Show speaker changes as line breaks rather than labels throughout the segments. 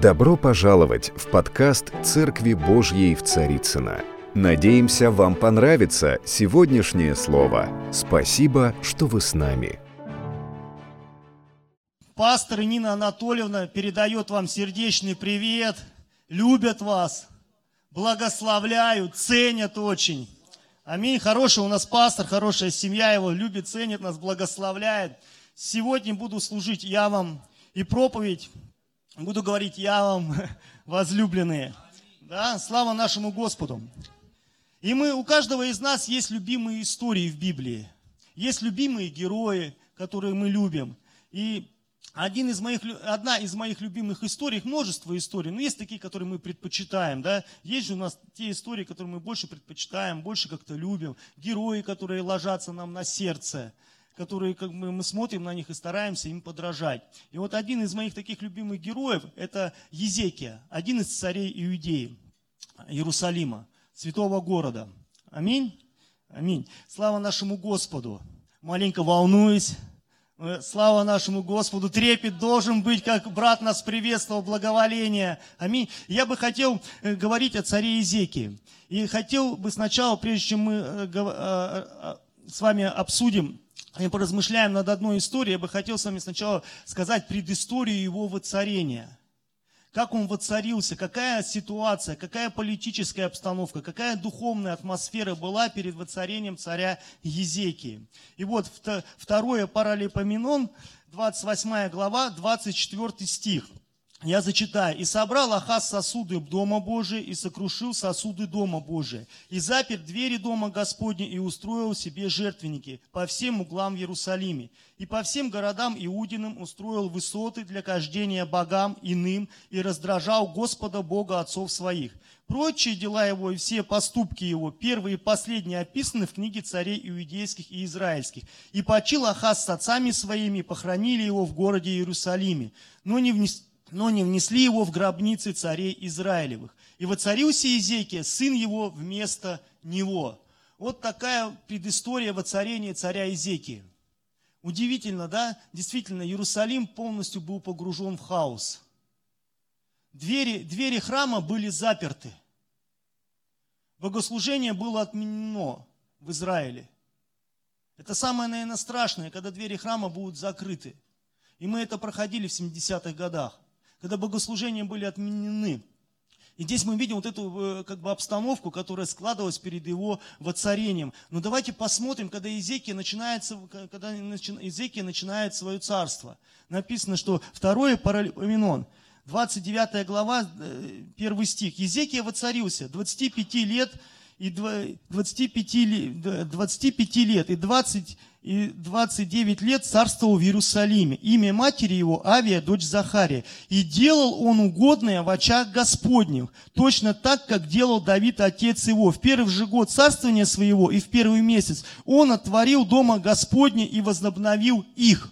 Добро пожаловать в подкаст «Церкви Божьей в Царицыно». Надеемся, вам понравится сегодняшнее слово. Спасибо, что вы с нами.
Пастор Нина Анатольевна передает вам сердечный привет, любят вас, благословляют, ценят очень. Аминь. Хороший у нас пастор, хорошая семья его любит, ценит нас, благословляет. Сегодня буду служить я вам и проповедь буду говорить я вам, возлюбленные. Да, слава нашему Господу. И мы, у каждого из нас есть любимые истории в Библии. Есть любимые герои, которые мы любим. И один из моих, одна из моих любимых историй, множество историй, но есть такие, которые мы предпочитаем. Да? Есть же у нас те истории, которые мы больше предпочитаем, больше как-то любим. Герои, которые ложатся нам на сердце которые как бы, мы смотрим на них и стараемся им подражать. И вот один из моих таких любимых героев – это Езекия, один из царей Иудеи, Иерусалима, святого города. Аминь. Аминь. Слава нашему Господу. Маленько волнуюсь. Э, слава нашему Господу. Трепет должен быть, как брат нас приветствовал, благоволение. Аминь. Я бы хотел э, говорить о царе Езекии. И хотел бы сначала, прежде чем мы э, с вами обсудим мы поразмышляем над одной историей, я бы хотел с вами сначала сказать предысторию его воцарения. Как он воцарился, какая ситуация, какая политическая обстановка, какая духовная атмосфера была перед воцарением царя Езекии. И вот второе паралипоменон, 28 глава, 24 стих. Я зачитаю. «И собрал Ахаз сосуды Дома Божия, и сокрушил сосуды Дома Божия, и запер двери Дома Господня, и устроил себе жертвенники по всем углам в Иерусалиме, и по всем городам Иудиным устроил высоты для кождения богам иным, и раздражал Господа Бога отцов своих. Прочие дела его и все поступки его, первые и последние, описаны в книге царей иудейских и израильских. И почил Ахаз с отцами своими, похоронили его в городе Иерусалиме, но не внесли но не внесли его в гробницы царей Израилевых. И воцарился Иезекия, сын его, вместо него. Вот такая предыстория воцарения царя Иезекии. Удивительно, да? Действительно, Иерусалим полностью был погружен в хаос. Двери, двери храма были заперты. Богослужение было отменено в Израиле. Это самое, наверное, страшное, когда двери храма будут закрыты. И мы это проходили в 70-х годах когда богослужения были отменены. И здесь мы видим вот эту э, как бы, обстановку, которая складывалась перед его воцарением. Но давайте посмотрим, когда Иезекия, начинается, когда Иезекия начинает свое царство. Написано, что второе Паралипоменон, 29 глава, 1 э, стих. Езекия воцарился 25 лет и 25, 25 лет и 20 и 29 лет царствовал в Иерусалиме. Имя матери его Авия, дочь Захария. И делал он угодное в очах Господних, точно так, как делал Давид, отец его. В первый же год царствования своего и в первый месяц он отворил дома Господня и возобновил их.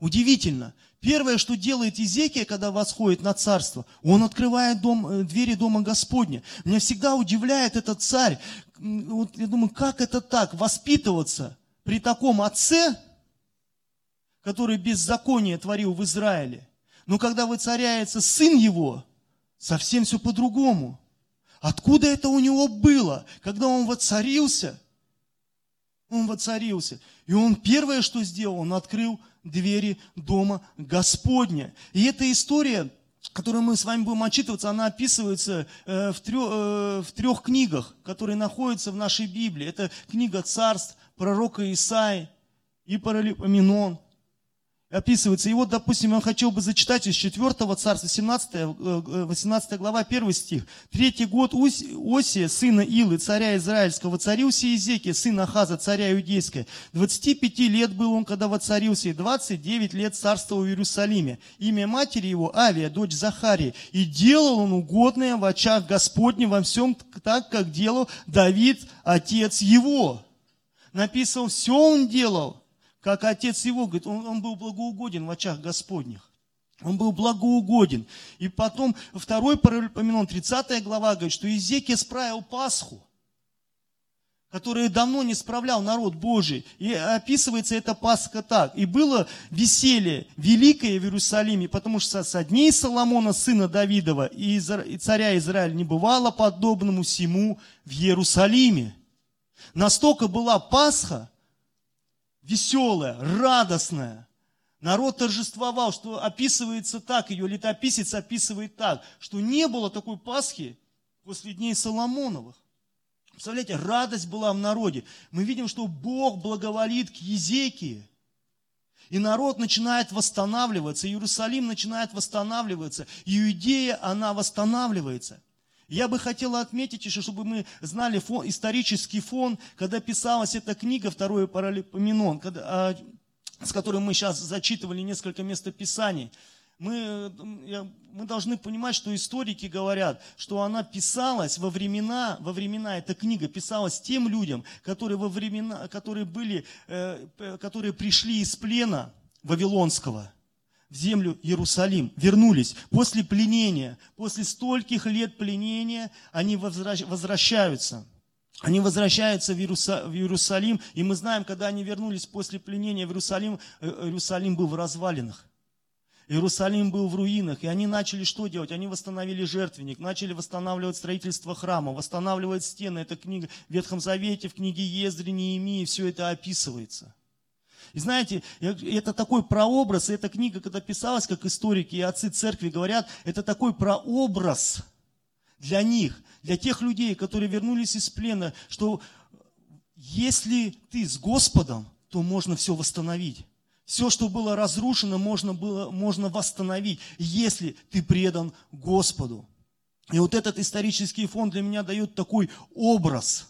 Удивительно. Первое, что делает Изекия, когда восходит на царство, он открывает дом, э, двери дома Господня. Меня всегда удивляет этот царь. Вот я думаю, как это так, воспитываться при таком отце, который беззаконие творил в Израиле. Но когда воцаряется сын его, совсем все по-другому. Откуда это у него было? Когда он воцарился, он воцарился. И он первое, что сделал, он открыл двери дома Господня. И эта история, которую мы с вами будем отчитываться, она описывается э, в трех, э, в трех книгах, которые находятся в нашей Библии. Это книга царств, пророка Исаи и Паралипоменон – описывается. И вот, допустим, я хотел бы зачитать из 4 царства, 17, 18 э, глава, 1 стих. Третий год Осия, сына Илы, царя Израильского, воцарился Иезекия, сына Ахаза, царя Иудейского. 25 лет был он, когда воцарился, и 29 лет царствовал в Иерусалиме. Имя матери его Авия, дочь Захарии. И делал он угодное в очах Господнем во всем так, как делал Давид, отец его. Написано, все он делал как отец его, говорит, он, он был благоугоден в очах Господних. Он был благоугоден. И потом второй Паралипоменон, 30 глава, говорит, что Изекия справил Пасху. которые давно не справлял народ Божий. И описывается эта Пасха так. «И было веселье великое в Иерусалиме, потому что со дней Соломона, сына Давидова, и царя Израиля не бывало подобному всему в Иерусалиме». Настолько была Пасха веселая, радостная. Народ торжествовал, что описывается так, ее летописец описывает так, что не было такой Пасхи после дней Соломоновых. Представляете, радость была в народе. Мы видим, что Бог благоволит к Езекии. И народ начинает восстанавливаться, Иерусалим начинает восстанавливаться, Иудея, она восстанавливается. Я бы хотел отметить еще, чтобы мы знали фон, исторический фон, когда писалась эта книга, второе Паралипоменон, когда, а, с которой мы сейчас зачитывали несколько местописаний. Мы, мы должны понимать, что историки говорят, что она писалась во времена, во времена, эта книга писалась тем людям, которые, во времена, которые, были, э, которые пришли из плена Вавилонского в землю Иерусалим, вернулись после пленения, после стольких лет пленения они возвращаются. Они возвращаются в Иерусалим, и мы знаем, когда они вернулись после пленения в Иерусалим, э, Иерусалим был в развалинах. Иерусалим был в руинах, и они начали что делать? Они восстановили жертвенник, начали восстанавливать строительство храма, восстанавливать стены. Это книга в Ветхом Завете, в книге Ездри, Неемии, все это описывается. И знаете, это такой прообраз, и эта книга, когда писалась, как историки и отцы церкви говорят, это такой прообраз для них, для тех людей, которые вернулись из плена, что если ты с Господом, то можно все восстановить. Все, что было разрушено, можно, было, можно восстановить, если ты предан Господу. И вот этот исторический фон для меня дает такой образ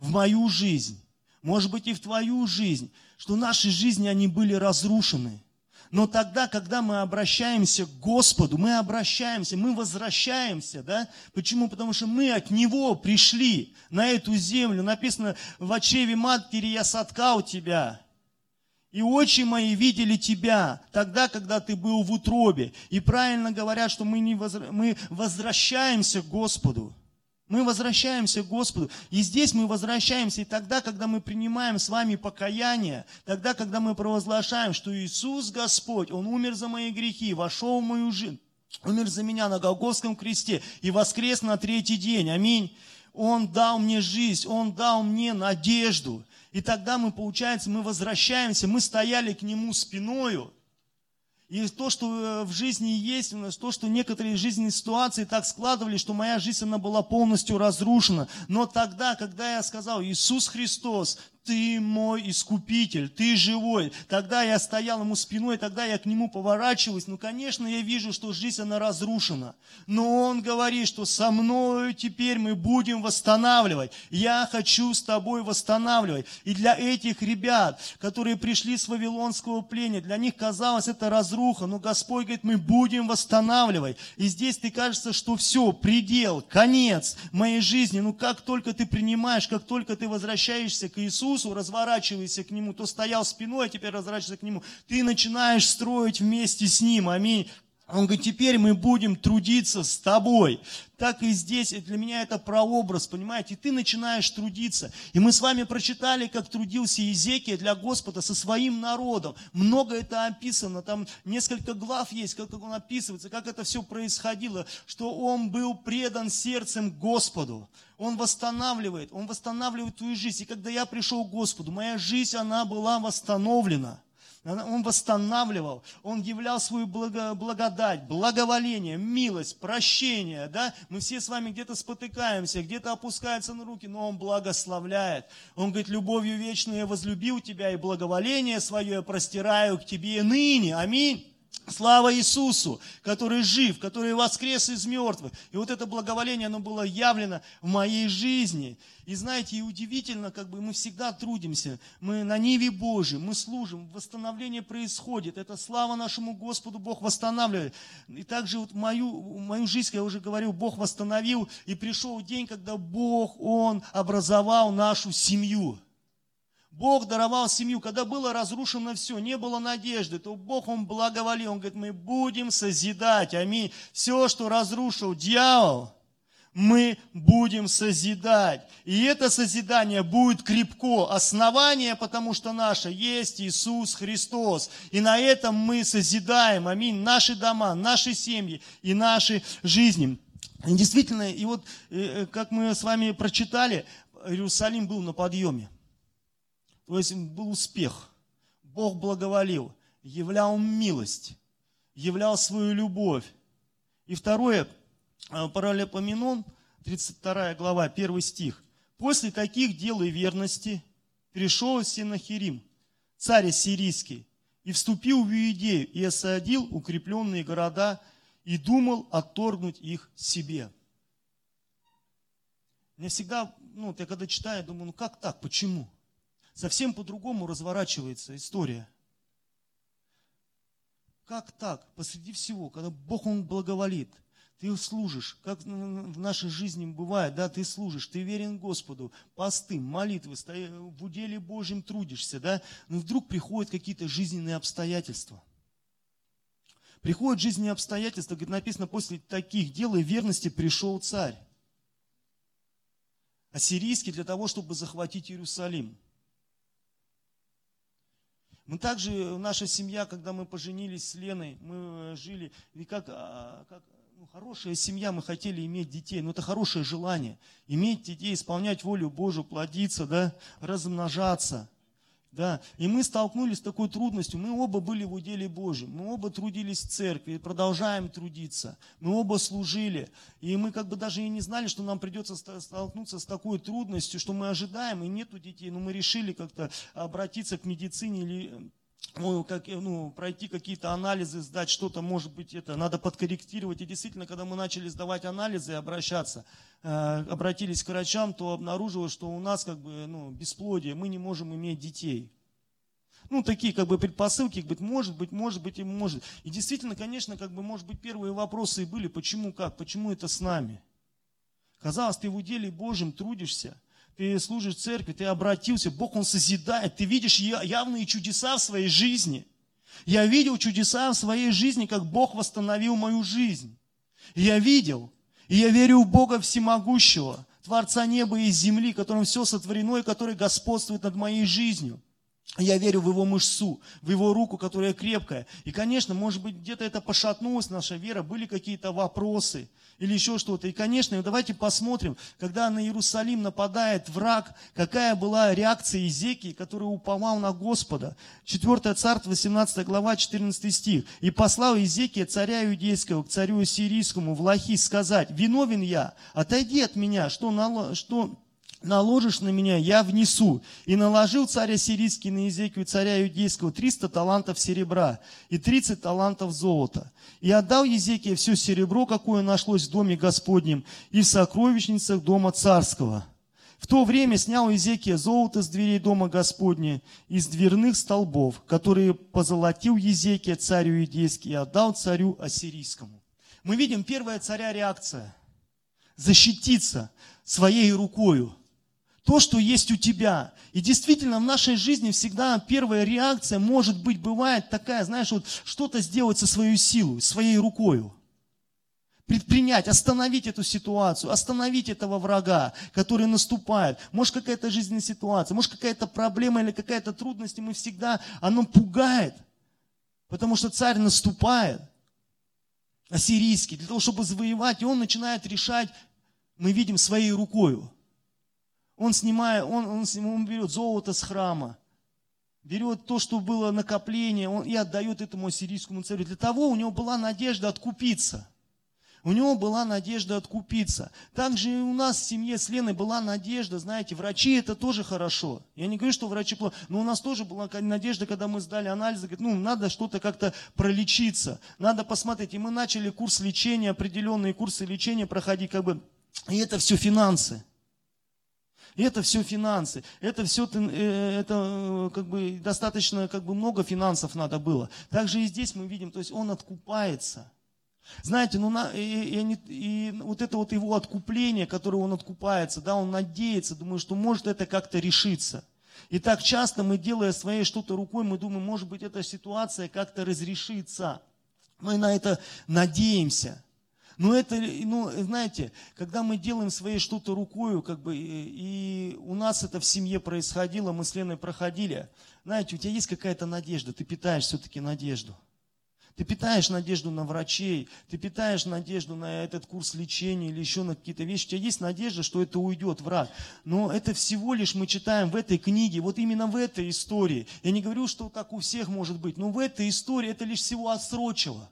в мою жизнь, может быть и в твою жизнь, что наши жизни, они были разрушены. Но тогда, когда мы обращаемся к Господу, мы обращаемся, мы возвращаемся, да? Почему? Потому что мы от Него пришли на эту землю. Написано, в очреве матери я соткал тебя. И очи мои видели тебя тогда, когда ты был в утробе. И правильно говорят, что мы, не возра... мы возвращаемся к Господу. Мы возвращаемся к Господу. И здесь мы возвращаемся и тогда, когда мы принимаем с вами покаяние, тогда, когда мы провозглашаем, что Иисус Господь, Он умер за мои грехи, вошел в мою жизнь, умер за меня на Голгофском кресте и воскрес на третий день. Аминь. Он дал мне жизнь, Он дал мне надежду. И тогда мы, получается, мы возвращаемся, мы стояли к Нему спиною. И то, что э, в жизни есть у нас, то, что некоторые жизненные ситуации так складывались, что моя жизнь, она была полностью разрушена. Но тогда, когда я сказал, Иисус Христос, ты мой искупитель, ты живой. Тогда я стоял ему спиной, тогда я к нему поворачиваюсь. Ну, конечно, я вижу, что жизнь, она разрушена. Но он говорит, что со мною теперь мы будем восстанавливать. Я хочу с тобой восстанавливать. И для этих ребят, которые пришли с Вавилонского плена, для них казалось это разруха. Но Господь говорит, мы будем восстанавливать. И здесь ты кажется, что все, предел, конец моей жизни. Ну, как только ты принимаешь, как только ты возвращаешься к Иисусу, Иисусу, разворачивайся к Нему, то стоял спиной, а теперь разворачивайся к Нему. Ты начинаешь строить вместе с Ним, аминь. Он говорит, теперь мы будем трудиться с тобой. Так и здесь для меня это прообраз, понимаете? Ты начинаешь трудиться. И мы с вами прочитали, как трудился Езекия для Господа со своим народом. Много это описано, там несколько глав есть, как он описывается, как это все происходило, что он был предан сердцем Господу. Он восстанавливает, он восстанавливает твою жизнь. И когда я пришел к Господу, моя жизнь, она была восстановлена. Он восстанавливал, Он являл свою благо, благодать, благоволение, милость, прощение. Да? Мы все с вами где-то спотыкаемся, где-то опускаются на руки, но Он благословляет. Он говорит, любовью вечную я возлюбил тебя, и благоволение свое я простираю к тебе ныне. Аминь. Слава Иисусу, который жив, который воскрес из мертвых. И вот это благоволение, оно было явлено в моей жизни. И знаете, и удивительно, как бы мы всегда трудимся. Мы на Ниве Божьей, мы служим, восстановление происходит. Это слава нашему Господу, Бог восстанавливает. И также вот мою, мою жизнь, я уже говорил, Бог восстановил. И пришел день, когда Бог, Он образовал нашу семью. Бог даровал семью, когда было разрушено все, не было надежды, то Бог, Он благоволил, Он говорит, мы будем созидать, аминь. Все, что разрушил дьявол, мы будем созидать. И это созидание будет крепко. Основание, потому что наше есть Иисус Христос. И на этом мы созидаем, аминь, наши дома, наши семьи и наши жизни. И действительно, и вот э, как мы с вами прочитали, Иерусалим был на подъеме. То есть был успех. Бог благоволил, являл милость, являл свою любовь. И второе, э, Паралипоменон, 32 глава, 1 стих. «После таких дел и верности пришел Синахирим, царь сирийский, и вступил в Иудею, и осадил укрепленные города, и думал отторгнуть их себе». Мне всегда, ну, я когда читаю, думаю, ну как так, почему? Совсем по-другому разворачивается история. Как так? Посреди всего, когда Бог, Он благоволит, ты служишь, как в нашей жизни бывает, да, ты служишь, ты верен Господу, посты, молитвы, в уделе Божьем трудишься, да, но вдруг приходят какие-то жизненные обстоятельства. Приходят жизненные обстоятельства, говорит, написано, после таких дел и верности пришел царь. Ассирийский для того, чтобы захватить Иерусалим. Мы также, наша семья, когда мы поженились с Леной, мы жили, и как, а, как ну, хорошая семья, мы хотели иметь детей, но это хорошее желание. Иметь детей, исполнять волю Божию, плодиться, да, размножаться. Да. И мы столкнулись с такой трудностью. Мы оба были в уделе Божьем. Мы оба трудились в церкви, продолжаем трудиться. Мы оба служили. И мы как бы даже и не знали, что нам придется столкнуться с такой трудностью, что мы ожидаем, и нету детей. Но мы решили как-то обратиться к медицине или ну, как, ну, пройти какие-то анализы, сдать что-то, может быть, это надо подкорректировать. И действительно, когда мы начали сдавать анализы и обращаться, э, обратились к врачам, то обнаружилось, что у нас как бы ну, бесплодие, мы не можем иметь детей. Ну, такие как бы предпосылки, как бы, может быть, может быть и может. И действительно, конечно, как бы, может быть, первые вопросы и были, почему как, почему это с нами. Казалось, ты в уделе Божьем трудишься, ты служишь церкви, ты обратился, Бог, Он созидает, ты видишь явные чудеса в своей жизни. Я видел чудеса в своей жизни, как Бог восстановил мою жизнь. я видел, и я верю в Бога Всемогущего, Творца неба и земли, которым все сотворено и который господствует над моей жизнью. Я верю в его мышцу, в его руку, которая крепкая. И, конечно, может быть, где-то это пошатнулась наша вера, были какие-то вопросы или еще что-то. И, конечно, давайте посмотрим, когда на Иерусалим нападает враг, какая была реакция Изекии, который уповал на Господа. 4 царство, 18 глава, 14 стих. «И послал Изекия царя иудейского к царю сирийскому в Лахис сказать, «Виновен я, отойди от меня, что, что наложишь на меня, я внесу. И наложил царь Ассирийский на Езекию царя Иудейского 300 талантов серебра и 30 талантов золота. И отдал Езекия все серебро, какое нашлось в доме Господнем и в сокровищницах дома царского. В то время снял Езекия золото с дверей дома Господня, из дверных столбов, которые позолотил Езекия царю Иудейский и отдал царю Ассирийскому. Мы видим первая царя реакция – защититься своей рукою – то, что есть у тебя. И действительно, в нашей жизни всегда первая реакция, может быть, бывает такая, знаешь, вот что-то сделать со своей силой, своей рукою. Предпринять, остановить эту ситуацию, остановить этого врага, который наступает. Может, какая-то жизненная ситуация, может, какая-то проблема или какая-то трудность, и мы всегда, оно пугает. Потому что царь наступает, ассирийский, для того, чтобы завоевать, и он начинает решать, мы видим, своей рукою. Он снимает, он, он, он берет золото с храма, берет то, что было накопление, он, и отдает этому ассирийскому царю. Для того у него была надежда откупиться. У него была надежда откупиться. Также и у нас в семье с Леной была надежда, знаете, врачи это тоже хорошо. Я не говорю, что врачи плохо, но у нас тоже была надежда, когда мы сдали анализы, говорит, ну, надо что-то как-то пролечиться, надо посмотреть. И мы начали курс лечения, определенные курсы лечения проходить, как бы, и это все финансы. Это все финансы. Это все, э, это э, как бы достаточно как бы много финансов надо было. Также и здесь мы видим, то есть он откупается. Знаете, ну, и, и, и вот это вот его откупление, которое он откупается, да, он надеется, думаю, что может это как-то решиться. И так часто мы, делая своей что-то рукой, мы думаем, может быть, эта ситуация как-то разрешится. Мы на это надеемся. Но это, ну, знаете, когда мы делаем своей что-то рукою, как бы, и, у нас это в семье происходило, мы с Леной проходили, знаете, у тебя есть какая-то надежда, ты питаешь все-таки надежду. Ты питаешь надежду на врачей, ты питаешь надежду на этот курс лечения или еще на какие-то вещи. У тебя есть надежда, что это уйдет в рак. Но это всего лишь мы читаем в этой книге, вот именно в этой истории. Я не говорю, что так у всех может быть, но в этой истории это лишь всего отсрочило.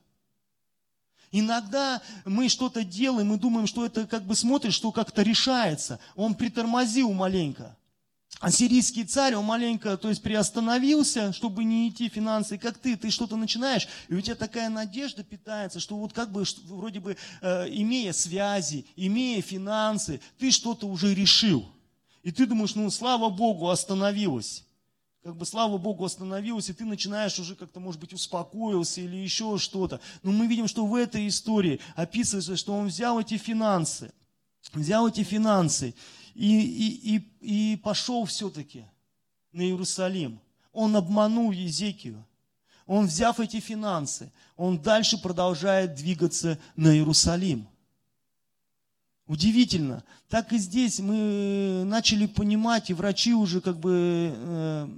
Иногда мы что-то делаем, мы думаем, что это как бы смотришь, что как-то решается. Он притормозил маленько. А сирийский царь, он маленько, то есть приостановился, чтобы не идти финансы, как ты, ты что-то начинаешь, и у тебя такая надежда питается, что вот как бы, вроде бы, э, имея связи, имея финансы, ты что-то уже решил. И ты думаешь, ну, слава Богу, остановилось. Как бы, слава Богу, остановилось, и ты начинаешь уже как-то, может быть, успокоился или еще что-то. Но мы видим, что в этой истории описывается, что он взял эти финансы, взял эти финансы, и, и, и, и пошел все-таки на Иерусалим. Он обманул Езекию. Он, взяв эти финансы, он дальше продолжает двигаться на Иерусалим. Удивительно. Так и здесь мы начали понимать, и врачи уже как бы э,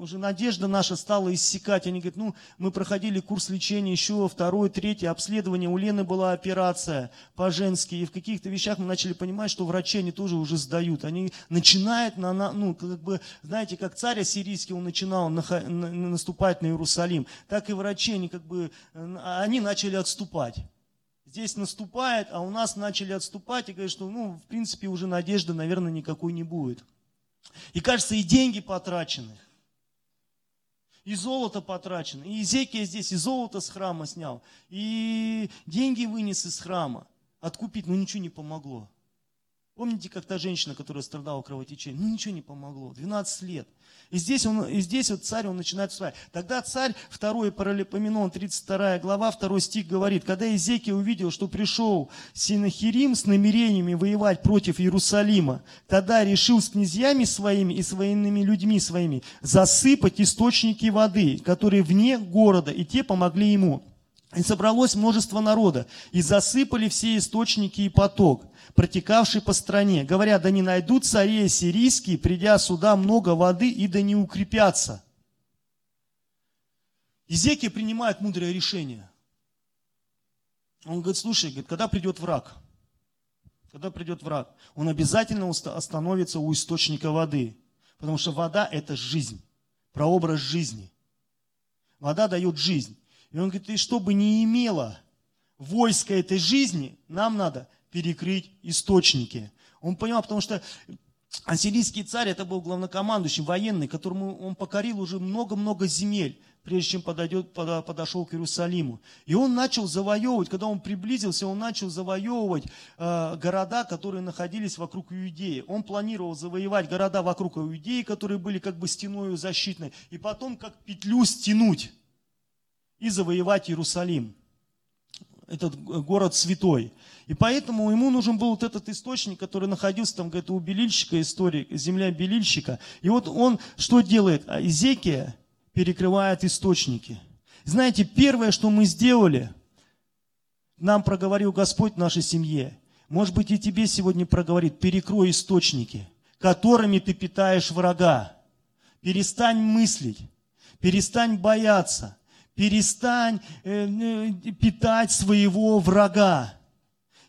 уже надежда наша стала иссякать. Они говорят, ну, мы проходили курс лечения еще второе, третье обследование, у Лены была операция по-женски, и в каких-то вещах мы начали понимать, что врачи, они тоже уже сдают. Они начинают, на, ну, как бы, знаете, как царь ассирийский, он начинал на, на, наступать на Иерусалим, так и врачи, они как бы, они начали отступать здесь наступает, а у нас начали отступать и говорят, что, ну, в принципе, уже надежды, наверное, никакой не будет. И кажется, и деньги потрачены и золото потрачено. И Изекия здесь и золото с храма снял, и деньги вынес из храма. Откупить, но ничего не помогло. Помните, как та женщина, которая страдала кровотечением? Ну, ничего не помогло. 12 лет. И здесь, он, и здесь вот царь, он начинает вставать. Тогда царь, второй Паралипоменон, 32 глава, второй стих говорит, когда Изекия увидел, что пришел Синахирим с намерениями воевать против Иерусалима, тогда решил с князьями своими и своими людьми своими засыпать источники воды, которые вне города, и те помогли ему. И собралось множество народа, и засыпали все источники и поток, протекавший по стране, говоря, да не найдут цари сирийские, придя сюда много воды, и да не укрепятся. Изекия принимает мудрое решение. Он говорит, слушай, говорит, когда придет враг, когда придет враг, он обязательно остановится у источника воды, потому что вода – это жизнь, прообраз жизни. Вода дает жизнь. И он говорит, и чтобы не имело войска этой жизни, нам надо перекрыть источники. Он понимал, потому что Ассирийский царь, это был главнокомандующий, военный, которому он покорил уже много-много земель, прежде чем подойдет, подошел к Иерусалиму. И он начал завоевывать, когда он приблизился, он начал завоевывать э, города, которые находились вокруг Иудеи. Он планировал завоевать города вокруг Иудеи, которые были как бы стеной защитной, и потом как петлю стянуть и завоевать Иерусалим, этот город святой. И поэтому ему нужен был вот этот источник, который находился там где-то у белильщика, истории, земля белильщика. И вот он что делает? А Изекия перекрывает источники. Знаете, первое, что мы сделали, нам проговорил Господь в нашей семье. Может быть, и тебе сегодня проговорит, перекрой источники, которыми ты питаешь врага. Перестань мыслить, перестань бояться, перестань э, э, питать своего врага.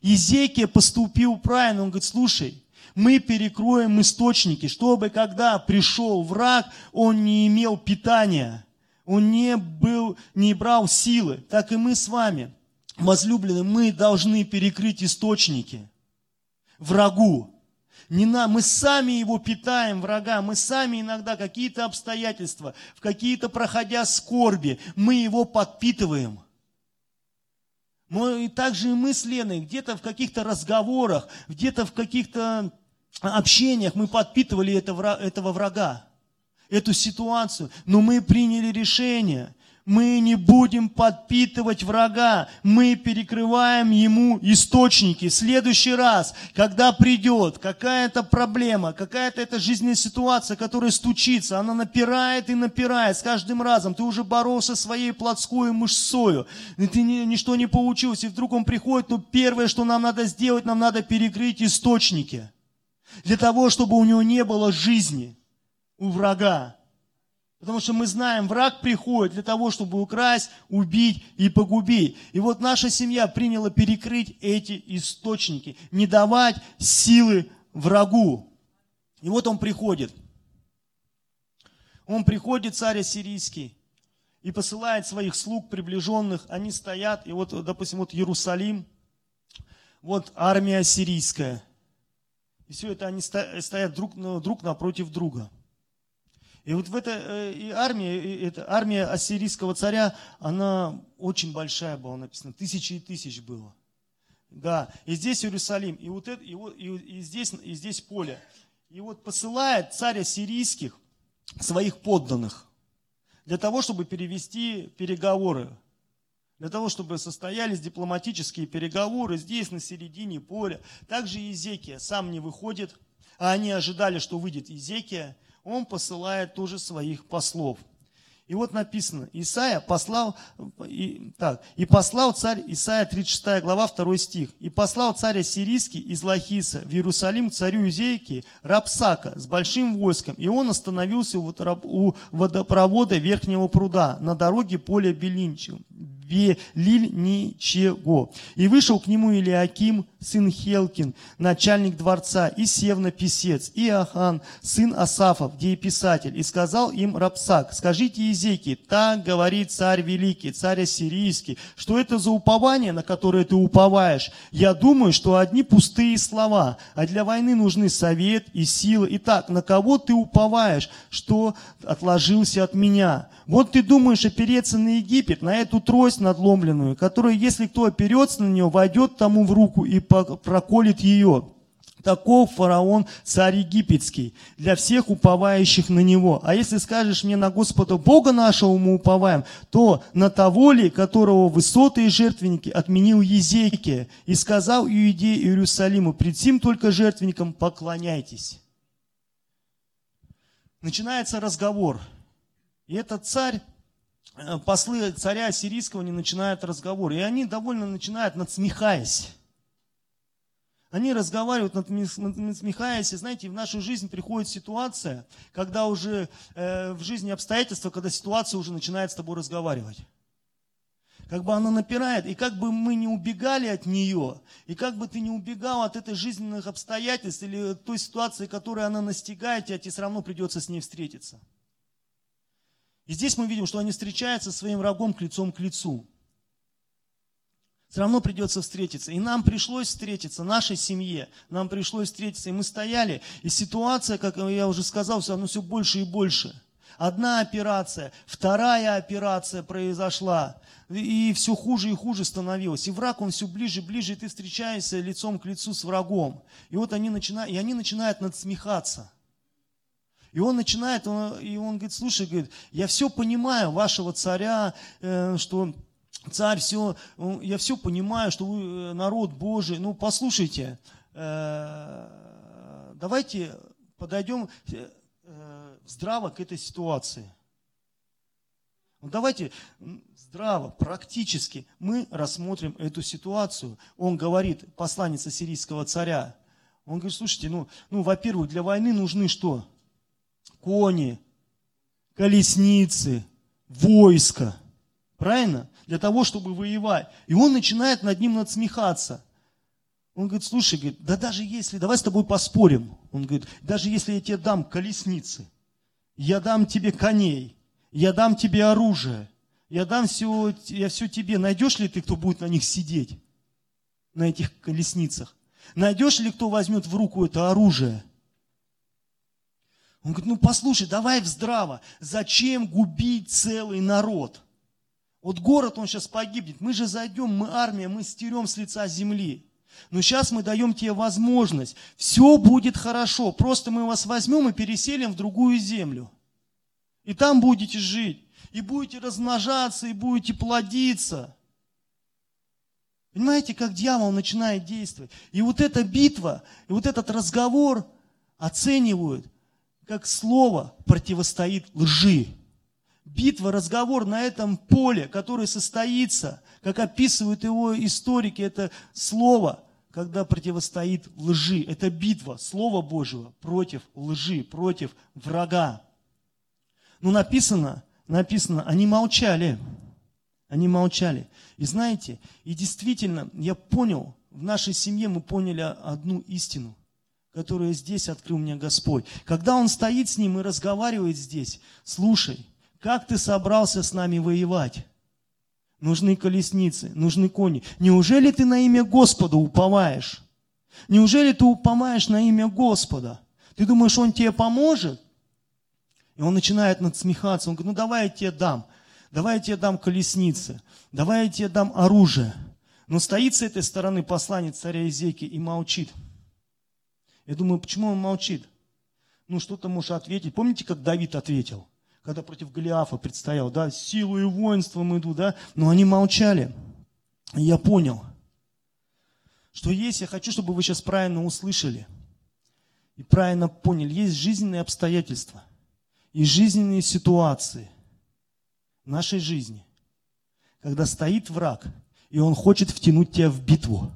Изекия поступил правильно, он говорит, слушай, мы перекроем источники, чтобы когда пришел враг, он не имел питания, он не, был, не брал силы. Так и мы с вами, возлюбленные, мы должны перекрыть источники врагу. Не на, мы сами его питаем, врага, мы сами иногда какие-то обстоятельства, в какие-то проходя скорби, мы его подпитываем. Мы, также и мы с Леной, где-то в каких-то разговорах, где-то в каких-то общениях мы подпитывали этого врага, эту ситуацию. Но мы приняли решение, мы не будем подпитывать врага, мы перекрываем ему источники. В следующий раз, когда придет какая-то проблема, какая-то эта жизненная ситуация, которая стучится, она напирает и напирает с каждым разом. Ты уже боролся своей плотской мышцою, и ты ни, ничто не получилось, и вдруг он приходит, но первое, что нам надо сделать, нам надо перекрыть источники. Для того, чтобы у него не было жизни, у врага. Потому что мы знаем, враг приходит для того, чтобы украсть, убить и погубить. И вот наша семья приняла перекрыть эти источники, не давать силы врагу. И вот он приходит. Он приходит, царь ассирийский, и посылает своих слуг приближенных. Они стоят, и вот, допустим, вот Иерусалим, вот армия ассирийская. И все это они стоят друг, друг напротив друга. И вот в этой э, армии, эта армия ассирийского царя, она очень большая была написано, тысячи и тысяч было. Да, и здесь Иерусалим, и вот это, и, и, и, здесь, и здесь поле. И вот посылает царь ассирийских своих подданных для того, чтобы перевести переговоры, для того, чтобы состоялись дипломатические переговоры здесь, на середине поля. Также Езекия сам не выходит, а они ожидали, что выйдет Езекия, он посылает тоже своих послов. И вот написано, Исаия послал, и, так, и послал царь, Исаия 36 глава 2 стих, и послал царь сирийский из Лахиса в Иерусалим царю Изейки Рапсака с большим войском, и он остановился у водопровода Верхнего пруда на дороге поля Белинчи, Белиль ничего. И вышел к нему Илиаким, сын Хелкин, начальник дворца, и Севна писец, и Ахан, сын Асафов, писатель, и сказал им Рапсак, скажите Езеки, так говорит царь великий, царь ассирийский, что это за упование, на которое ты уповаешь? Я думаю, что одни пустые слова, а для войны нужны совет и сила. Итак, на кого ты уповаешь, что отложился от меня? Вот ты думаешь опереться на Египет, на эту трость надломленную, которая, если кто оперется на нее, войдет тому в руку и проколет ее. Таков фараон, царь египетский, для всех уповающих на него. А если скажешь мне на Господа Бога нашего мы уповаем, то на того ли, которого высоты и жертвенники отменил Езекия, и сказал Иудеи Иерусалиму, пред сим только жертвенникам поклоняйтесь. Начинается разговор – и этот царь, э, послы царя сирийского не начинают разговор. И они довольно начинают надсмехаясь. Они разговаривают, надсмехаясь. И знаете, в нашу жизнь приходит ситуация, когда уже э, в жизни обстоятельства, когда ситуация уже начинает с тобой разговаривать. Как бы она напирает, и как бы мы не убегали от нее, и как бы ты не убегал от этой жизненных обстоятельств или той ситуации, которая она настигает тебя, тебе все равно придется с ней встретиться. И здесь мы видим, что они встречаются со своим врагом к лицом к лицу. Все равно придется встретиться. И нам пришлось встретиться, нашей семье, нам пришлось встретиться. И мы стояли, и ситуация, как я уже сказал, все равно все больше и больше. Одна операция, вторая операция произошла, и все хуже и хуже становилось. И враг, он все ближе и ближе, и ты встречаешься лицом к лицу с врагом. И вот они начинают, и они начинают надсмехаться. И он начинает, он, и он говорит, слушай, говорит, я все понимаю вашего царя, э, что царь все, я все понимаю, что вы э, народ Божий. Ну, послушайте, э, давайте подойдем э, здраво к этой ситуации. Ну, давайте здраво, практически мы рассмотрим эту ситуацию. Он говорит, посланец сирийского царя, он говорит, слушайте, ну, ну во-первых, для войны нужны что? Кони, колесницы, войско. Правильно? Для того, чтобы воевать. И он начинает над ним надсмехаться. Он говорит, слушай, говорит, да даже если, давай с тобой поспорим. Он говорит, даже если я тебе дам колесницы, я дам тебе коней, я дам тебе оружие, я дам все, я все тебе, найдешь ли ты, кто будет на них сидеть, на этих колесницах? Найдешь ли кто возьмет в руку это оружие? Он говорит, ну послушай, давай в здраво. Зачем губить целый народ? Вот город, он сейчас погибнет. Мы же зайдем, мы армия, мы стерем с лица земли. Но сейчас мы даем тебе возможность. Все будет хорошо. Просто мы вас возьмем и переселим в другую землю. И там будете жить. И будете размножаться, и будете плодиться. Понимаете, как дьявол начинает действовать? И вот эта битва, и вот этот разговор оценивают, как слово противостоит лжи. Битва, разговор на этом поле, который состоится, как описывают его историки, это слово, когда противостоит лжи. Это битва Слова Божьего против лжи, против врага. Ну, написано, написано, они молчали. Они молчали. И знаете, и действительно, я понял, в нашей семье мы поняли одну истину, которую здесь открыл мне Господь. Когда Он стоит с ним и разговаривает здесь, слушай, как ты собрался с нами воевать? Нужны колесницы, нужны кони. Неужели ты на имя Господа уповаешь? Неужели ты уповаешь на имя Господа? Ты думаешь, Он тебе поможет? И он начинает надсмехаться. Он говорит, ну давай я тебе дам давай я тебе дам колесницы, давай я тебе дам оружие. Но стоит с этой стороны посланец царя Изеки и молчит. Я думаю, почему он молчит? Ну, что-то можешь ответить. Помните, как Давид ответил? Когда против Голиафа предстоял, да, силу и воинством иду, да, но они молчали. И я понял, что есть, я хочу, чтобы вы сейчас правильно услышали и правильно поняли, есть жизненные обстоятельства и жизненные ситуации – нашей жизни, когда стоит враг, и он хочет втянуть тебя в битву.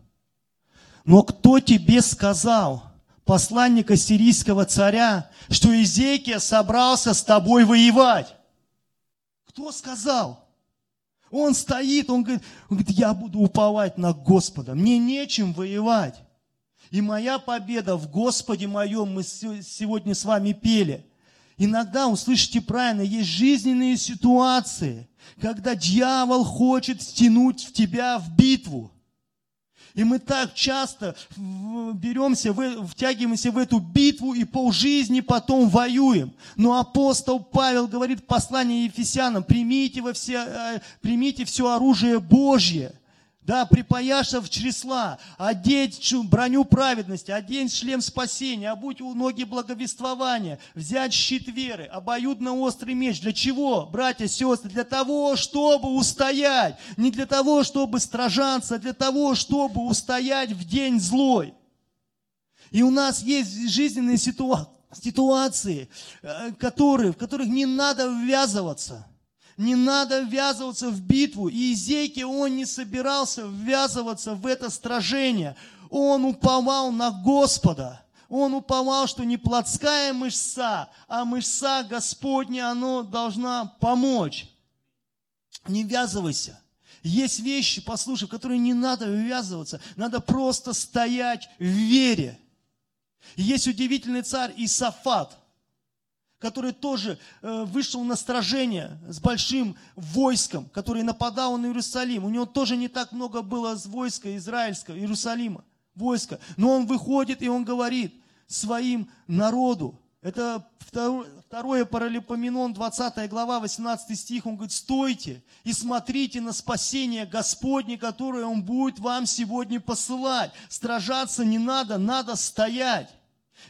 Но кто тебе сказал, посланника сирийского царя, что Изекия собрался с тобой воевать? Кто сказал? Он стоит, он говорит, он говорит, я буду уповать на Господа, мне нечем воевать. И моя победа в Господе моем, мы сегодня с вами пели – Иногда, услышите правильно, есть жизненные ситуации, когда дьявол хочет стянуть в тебя в битву. И мы так часто беремся, втягиваемся в эту битву и полжизни потом воюем. Но апостол Павел говорит в послании Ефесянам, примите, во все, э, примите все оружие Божье – да, припаяшься чресла, одеть броню праведности, одеть шлем спасения, обуть у ноги благовествования, взять щит веры, обоюдно острый меч. Для чего, братья, сестры? Для того, чтобы устоять. Не для того, чтобы стражаться, а для того, чтобы устоять в день злой. И у нас есть жизненные ситуации, э, которые, в которых не надо ввязываться – не надо ввязываться в битву. И Изейки, он не собирался ввязываться в это сражение. Он уповал на Господа. Он уповал, что не плотская мышца, а мышца Господня, оно должна помочь. Не ввязывайся. Есть вещи, послушай, в которые не надо ввязываться. Надо просто стоять в вере. Есть удивительный царь Исафат – который тоже э, вышел на сражение с большим войском, который нападал на Иерусалим. У него тоже не так много было войска израильского, Иерусалима, войска. Но он выходит и он говорит своим народу, это второе Паралипоменон, 20 глава, 18 стих, он говорит, стойте и смотрите на спасение Господне, которое Он будет вам сегодня посылать. Стражаться не надо, надо стоять.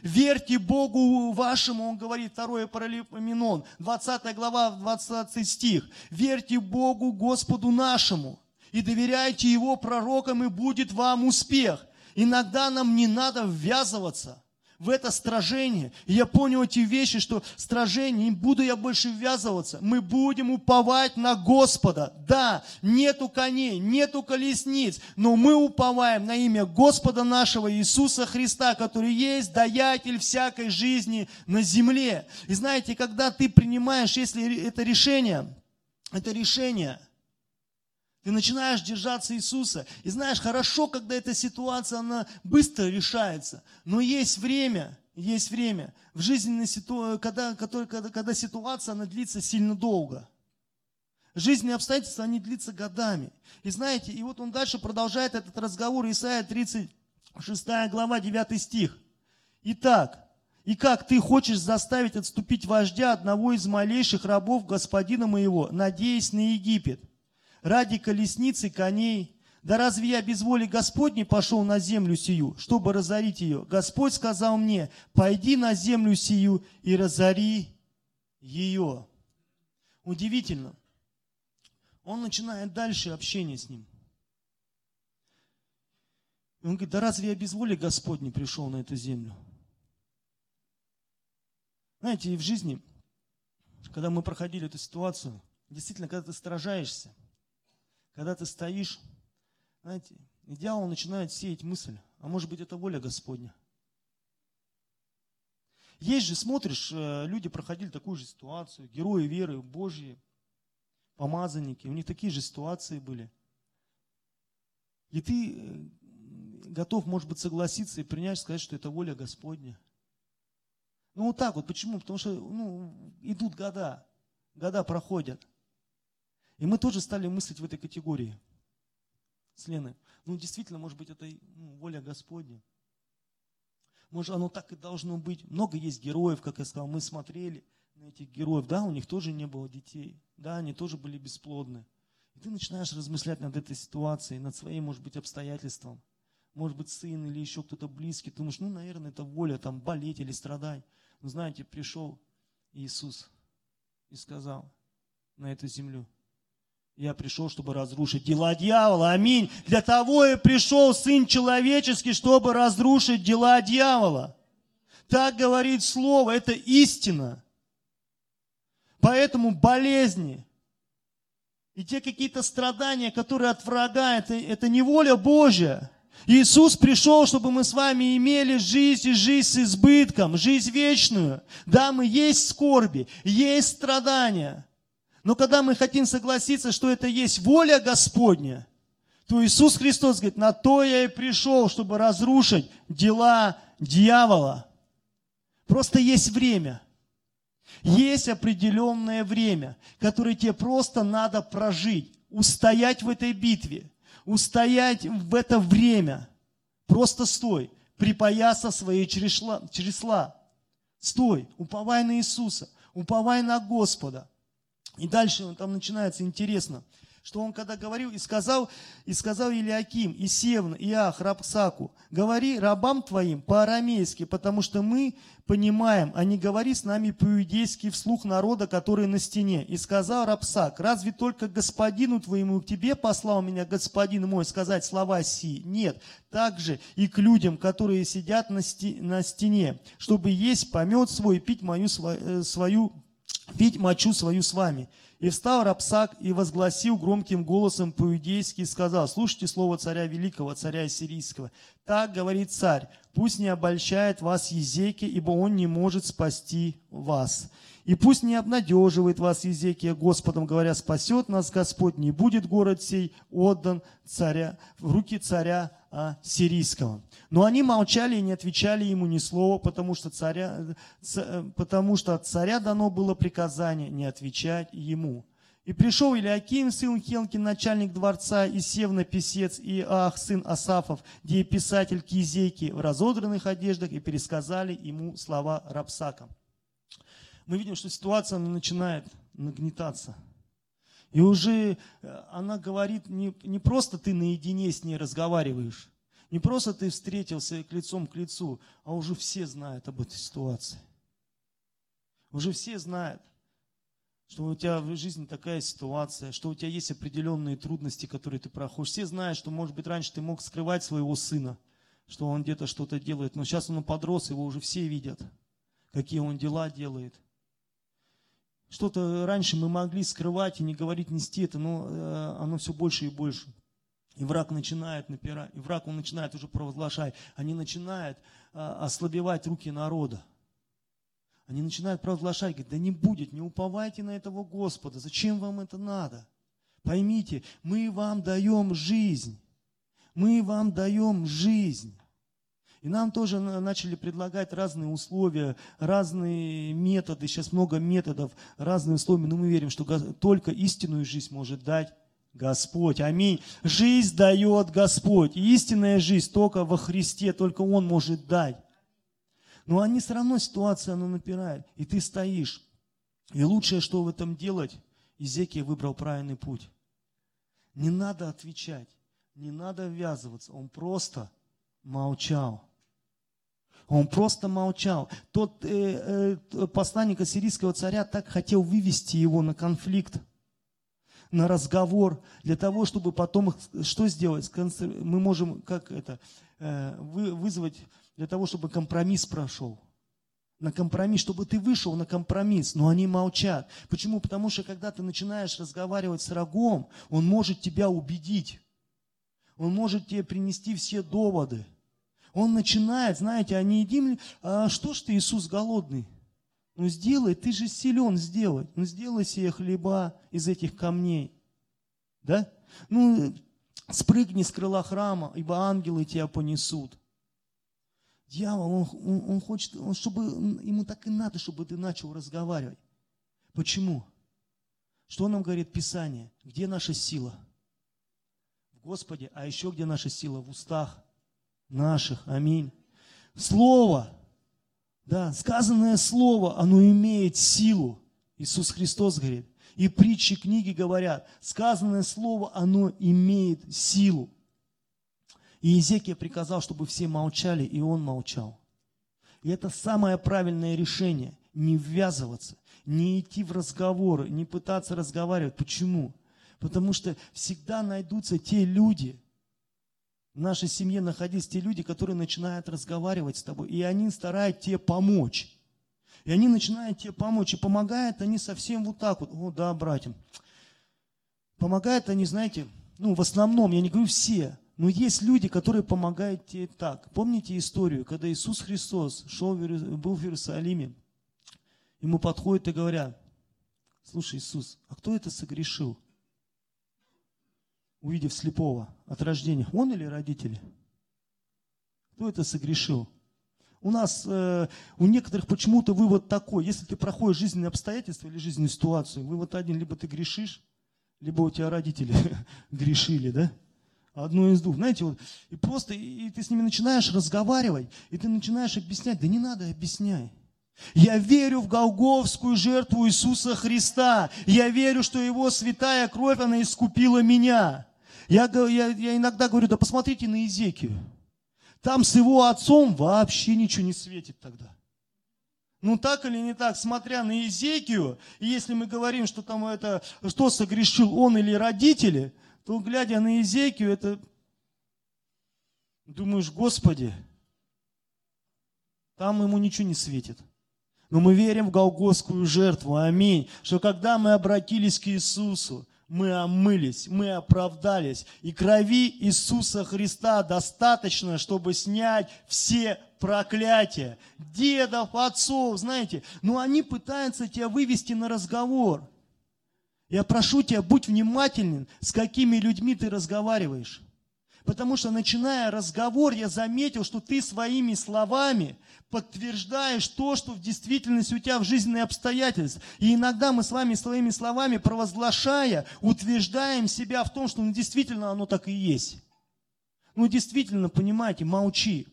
Верьте Богу вашему, он говорит, 2 Паралипоменон, 20 глава, 20 стих. Верьте Богу Господу нашему и доверяйте Его пророкам, и будет вам успех. Иногда нам не надо ввязываться – в это стражение. И я понял эти вещи, что стражение, не буду я больше ввязываться. Мы будем уповать на Господа. Да, нету коней, нету колесниц, но мы уповаем на имя Господа нашего Иисуса Христа, который есть даятель всякой жизни на земле. И знаете, когда ты принимаешь, если это решение, это решение – ты начинаешь держаться Иисуса. И знаешь, хорошо, когда эта ситуация, она быстро решается. Но есть время, есть время в жизненной ситуации, когда, когда, когда ситуация, она длится сильно долго. Жизненные обстоятельства, они длятся годами. И знаете, и вот он дальше продолжает этот разговор, Исайя 36 глава, 9 стих. Итак, и как ты хочешь заставить отступить вождя одного из малейших рабов господина моего, надеясь на Египет – ради колесницы коней. Да разве я без воли Господней пошел на землю сию, чтобы разорить ее? Господь сказал мне, пойди на землю сию и разори ее. Удивительно. Он начинает дальше общение с ним. Он говорит, да разве я без воли Господней пришел на эту землю? Знаете, и в жизни, когда мы проходили эту ситуацию, действительно, когда ты сражаешься, когда ты стоишь, знаете, и дьявол начинает сеять мысль, а может быть это воля Господня. Есть же, смотришь, э, люди проходили такую же ситуацию, герои веры Божьи, помазанники, у них такие же ситуации были. И ты э, готов, может быть, согласиться и принять, сказать, что это воля Господня. Ну вот так вот. Почему? Потому что ну, идут года, года проходят. И мы тоже стали мыслить в этой категории с Леной. Ну, действительно, может быть, это ну, воля Господня. Может, оно так и должно быть. Много есть героев, как я сказал, мы смотрели на этих героев. Да, у них тоже не было детей. Да, они тоже были бесплодны. И ты начинаешь размышлять над этой ситуацией, над своим, может быть, обстоятельством. Может быть, сын или еще кто-то близкий. Ты думаешь, ну, наверное, это воля, там, болеть или страдать. Но знаете, пришел Иисус и сказал на эту землю, я пришел, чтобы разрушить дела дьявола. Аминь. Для того и пришел Сын Человеческий, чтобы разрушить дела дьявола. Так говорит Слово, это истина. Поэтому болезни и те какие-то страдания, которые от врага, это, это не воля Божья. Иисус пришел, чтобы мы с вами имели жизнь и жизнь с избытком, жизнь вечную. Да, мы есть скорби, есть страдания. Но когда мы хотим согласиться, что это есть воля Господня, то Иисус Христос говорит, на то я и пришел, чтобы разрушить дела дьявола. Просто есть время. Есть определенное время, которое тебе просто надо прожить, устоять в этой битве, устоять в это время. Просто стой, припояса свои чресла, чресла. Стой, уповай на Иисуса, уповай на Господа – и дальше там начинается интересно, что он когда говорил, и сказал, и сказал Илиаким, и Севн, и Ах, Рапсаку, говори рабам твоим по-арамейски, потому что мы понимаем, а не говори с нами по-иудейски вслух народа, который на стене. И сказал Рапсак, разве только господину твоему к тебе послал меня господин мой сказать слова си? Нет, также и к людям, которые сидят на, стене, чтобы есть помет свой, пить мою э, свою пить мочу свою с вами. И встал Рапсак и возгласил громким голосом по-иудейски и сказал, слушайте слово царя великого, царя сирийского. Так говорит царь, пусть не обольщает вас Езеки, ибо он не может спасти вас. И пусть не обнадеживает вас Езекия Господом, говоря, спасет нас Господь, не будет город сей отдан царя, в руки царя а, сирийского. Но они молчали и не отвечали ему ни слова, потому что, царя, потому что от царя дано было приказание не отвечать ему. И пришел Илиаким, сын Хелкин, начальник дворца, и Севна, писец, и Ах, сын Асафов, где писатель Кизейки, в разодранных одеждах, и пересказали ему слова Рапсака. Мы видим, что ситуация начинает нагнетаться. И уже э, она говорит, не, не просто ты наедине с ней разговариваешь, не просто ты встретился к лицом к лицу, а уже все знают об этой ситуации. Уже все знают, что у тебя в жизни такая ситуация, что у тебя есть определенные трудности, которые ты проходишь. Все знают, что, может быть, раньше ты мог скрывать своего сына, что он где-то что-то делает, но сейчас он подрос, его уже все видят, какие он дела делает. Что-то раньше мы могли скрывать и не говорить, нести это, но э, оно все больше и больше. И враг начинает напирать, и враг он начинает уже провозглашать, они начинают а, ослабевать руки народа. Они начинают провозглашать, говорят, да не будет, не уповайте на этого Господа, зачем вам это надо? Поймите, мы вам даем жизнь, мы вам даем жизнь. И нам тоже начали предлагать разные условия, разные методы, сейчас много методов, разные условия, но мы верим, что только истинную жизнь может дать Господь. Аминь. Жизнь дает Господь. И истинная жизнь только во Христе, только Он может дать. Но они все равно, ситуация, она напирает. И ты стоишь. И лучшее, что в этом делать, Изекия выбрал правильный путь. Не надо отвечать, не надо ввязываться. Он просто молчал. Он просто молчал. Тот э, э, посланник ассирийского царя так хотел вывести его на конфликт, на разговор, для того, чтобы потом что сделать? Мы можем как это э, вызвать для того, чтобы компромисс прошел. На компромисс, чтобы ты вышел на компромисс, но они молчат. Почему? Потому что когда ты начинаешь разговаривать с врагом, он может тебя убедить. Он может тебе принести все доводы. Он начинает, знаете, а не едим а что ж ты, Иисус, голодный? Ну сделай, ты же силен сделать. Ну сделай себе хлеба из этих камней. Да? Ну, спрыгни с крыла храма, ибо ангелы тебя понесут. Дьявол, он, он, он хочет, он, чтобы, ему так и надо, чтобы ты начал разговаривать. Почему? Что нам говорит Писание? Где наша сила? В Господе, а еще где наша сила? В устах наших. Аминь. Слово, да, сказанное слово, оно имеет силу. Иисус Христос говорит. И притчи книги говорят, сказанное слово, оно имеет силу. И Иезекия приказал, чтобы все молчали, и он молчал. И это самое правильное решение. Не ввязываться, не идти в разговоры, не пытаться разговаривать. Почему? Потому что всегда найдутся те люди, в нашей семье находились те люди, которые начинают разговаривать с тобой, и они стараются тебе помочь. И они начинают тебе помочь, и помогают они совсем вот так вот. О, да, братьям. Помогают они, знаете, ну, в основном, я не говорю все, но есть люди, которые помогают тебе так. Помните историю, когда Иисус Христос шел, был в Иерусалиме, ему подходят и говорят, слушай, Иисус, а кто это согрешил? Увидев слепого от рождения, он или родители? Кто это согрешил? У нас, э, у некоторых почему-то вывод такой, если ты проходишь жизненные обстоятельства или жизненную ситуацию, вывод один, либо ты грешишь, либо у тебя родители грешили, да? Одно из двух. Знаете, вот, и просто, и ты с ними начинаешь разговаривать, и ты начинаешь объяснять, да не надо объяснять. Я верю в Голговскую жертву Иисуса Христа. Я верю, что Его святая кровь, она искупила меня. Я, я, я иногда говорю, да посмотрите на Изекию. Там с его отцом вообще ничего не светит тогда. Ну так или не так, смотря на Изекию, и если мы говорим, что там это, что согрешил он или родители, то глядя на Изекию, это думаешь, Господи, там ему ничего не светит. Но мы верим в Голгофскую жертву, аминь, что когда мы обратились к Иисусу, мы омылись, мы оправдались. И крови Иисуса Христа достаточно, чтобы снять все проклятия. Дедов, отцов, знаете, но они пытаются тебя вывести на разговор. Я прошу тебя, будь внимателен, с какими людьми ты разговариваешь. Потому что начиная разговор, я заметил, что ты своими словами подтверждаешь то, что в действительности у тебя в жизненные обстоятельства. И иногда мы с вами своими словами, провозглашая, утверждаем себя в том, что ну, действительно оно так и есть. Ну действительно, понимаете, молчи.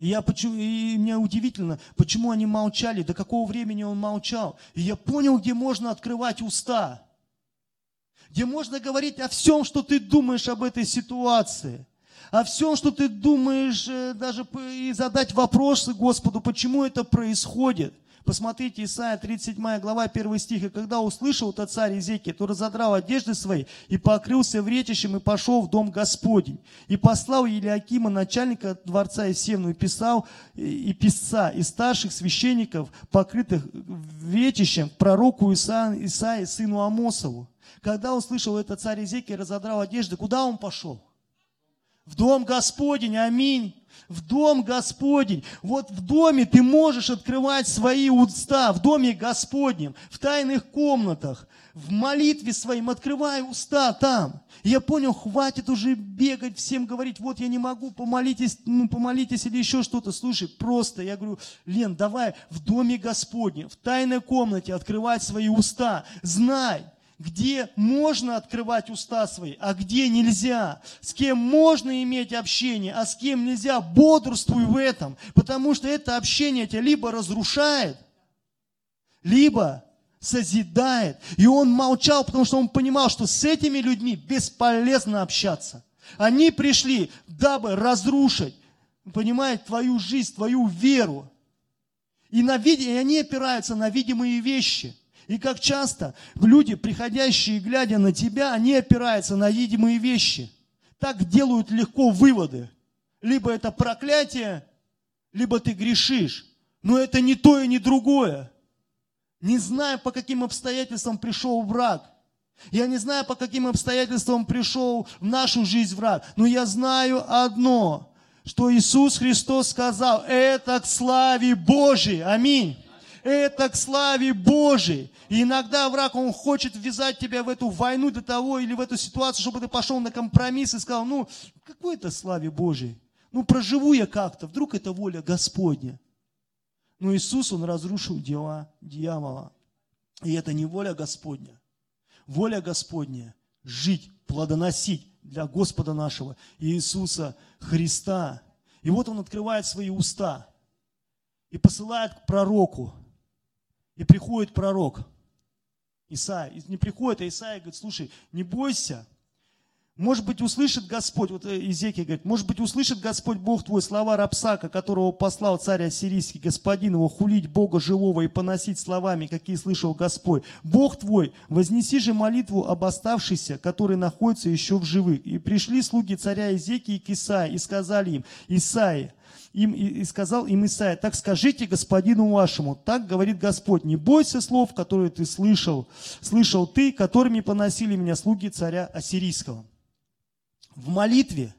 И, я, и мне удивительно, почему они молчали, до какого времени он молчал. И я понял, где можно открывать уста где можно говорить о всем, что ты думаешь об этой ситуации, о всем, что ты думаешь, э, даже и задать вопросы Господу, почему это происходит. Посмотрите, Исайя 37 глава, 1 стих. «И когда услышал то царь Изекия, то разодрал одежды свои и покрылся вретищем и пошел в дом Господень. И послал Елиакима, начальника дворца Есевну, и писал, и писца, и старших священников, покрытых вретищем, пророку Иса, Исаии, сыну Амосову. Когда услышал это царь Изекия, разодрал одежды, куда он пошел? В дом Господень, аминь. В дом Господень. Вот в доме ты можешь открывать свои уста, в доме Господнем, в тайных комнатах, в молитве своим, открывай уста там. И я понял, хватит уже бегать, всем говорить, вот я не могу, помолитесь, ну помолитесь или еще что-то. Слушай, просто, я говорю, Лен, давай в доме Господнем, в тайной комнате открывать свои уста. Знай, где можно открывать уста свои, а где нельзя, с кем можно иметь общение, а с кем нельзя, бодрствуй в этом, потому что это общение тебя либо разрушает, либо созидает. И он молчал, потому что он понимал, что с этими людьми бесполезно общаться. Они пришли, дабы разрушить, понимаете, твою жизнь, твою веру. И, на и они опираются на видимые вещи. И как часто люди, приходящие, глядя на тебя, они опираются на видимые вещи. Так делают легко выводы. Либо это проклятие, либо ты грешишь. Но это не то и не другое. Не знаю, по каким обстоятельствам пришел враг. Я не знаю, по каким обстоятельствам пришел в нашу жизнь враг. Но я знаю одно, что Иисус Христос сказал, это к славе Божьей. Аминь. Это к славе Божьей. И иногда враг, он хочет ввязать тебя в эту войну для того или в эту ситуацию, чтобы ты пошел на компромисс и сказал, ну, какой это славе Божьей? Ну, проживу я как-то, вдруг это воля Господня. Но Иисус, Он разрушил дела дьявола. И это не воля Господня. Воля Господня – жить, плодоносить для Господа нашего Иисуса Христа. И вот Он открывает свои уста и посылает к пророку. И приходит пророк Исаия. Не приходит, а Исаия говорит, слушай, не бойся, может быть, услышит Господь, вот Изекия говорит, может быть, услышит Господь Бог твой слова Рапсака, которого послал царь ассирийский, господин его, хулить Бога живого и поносить словами, какие слышал Господь. Бог твой, вознеси же молитву об оставшихся, которые находятся еще в живых. И пришли слуги царя Изекии к Исаии и сказали им, Исаия, им, и сказал им Исаия, так скажите господину вашему, так говорит Господь, не бойся слов, которые ты слышал, слышал ты, которыми поносили меня слуги царя Ассирийского в молитве,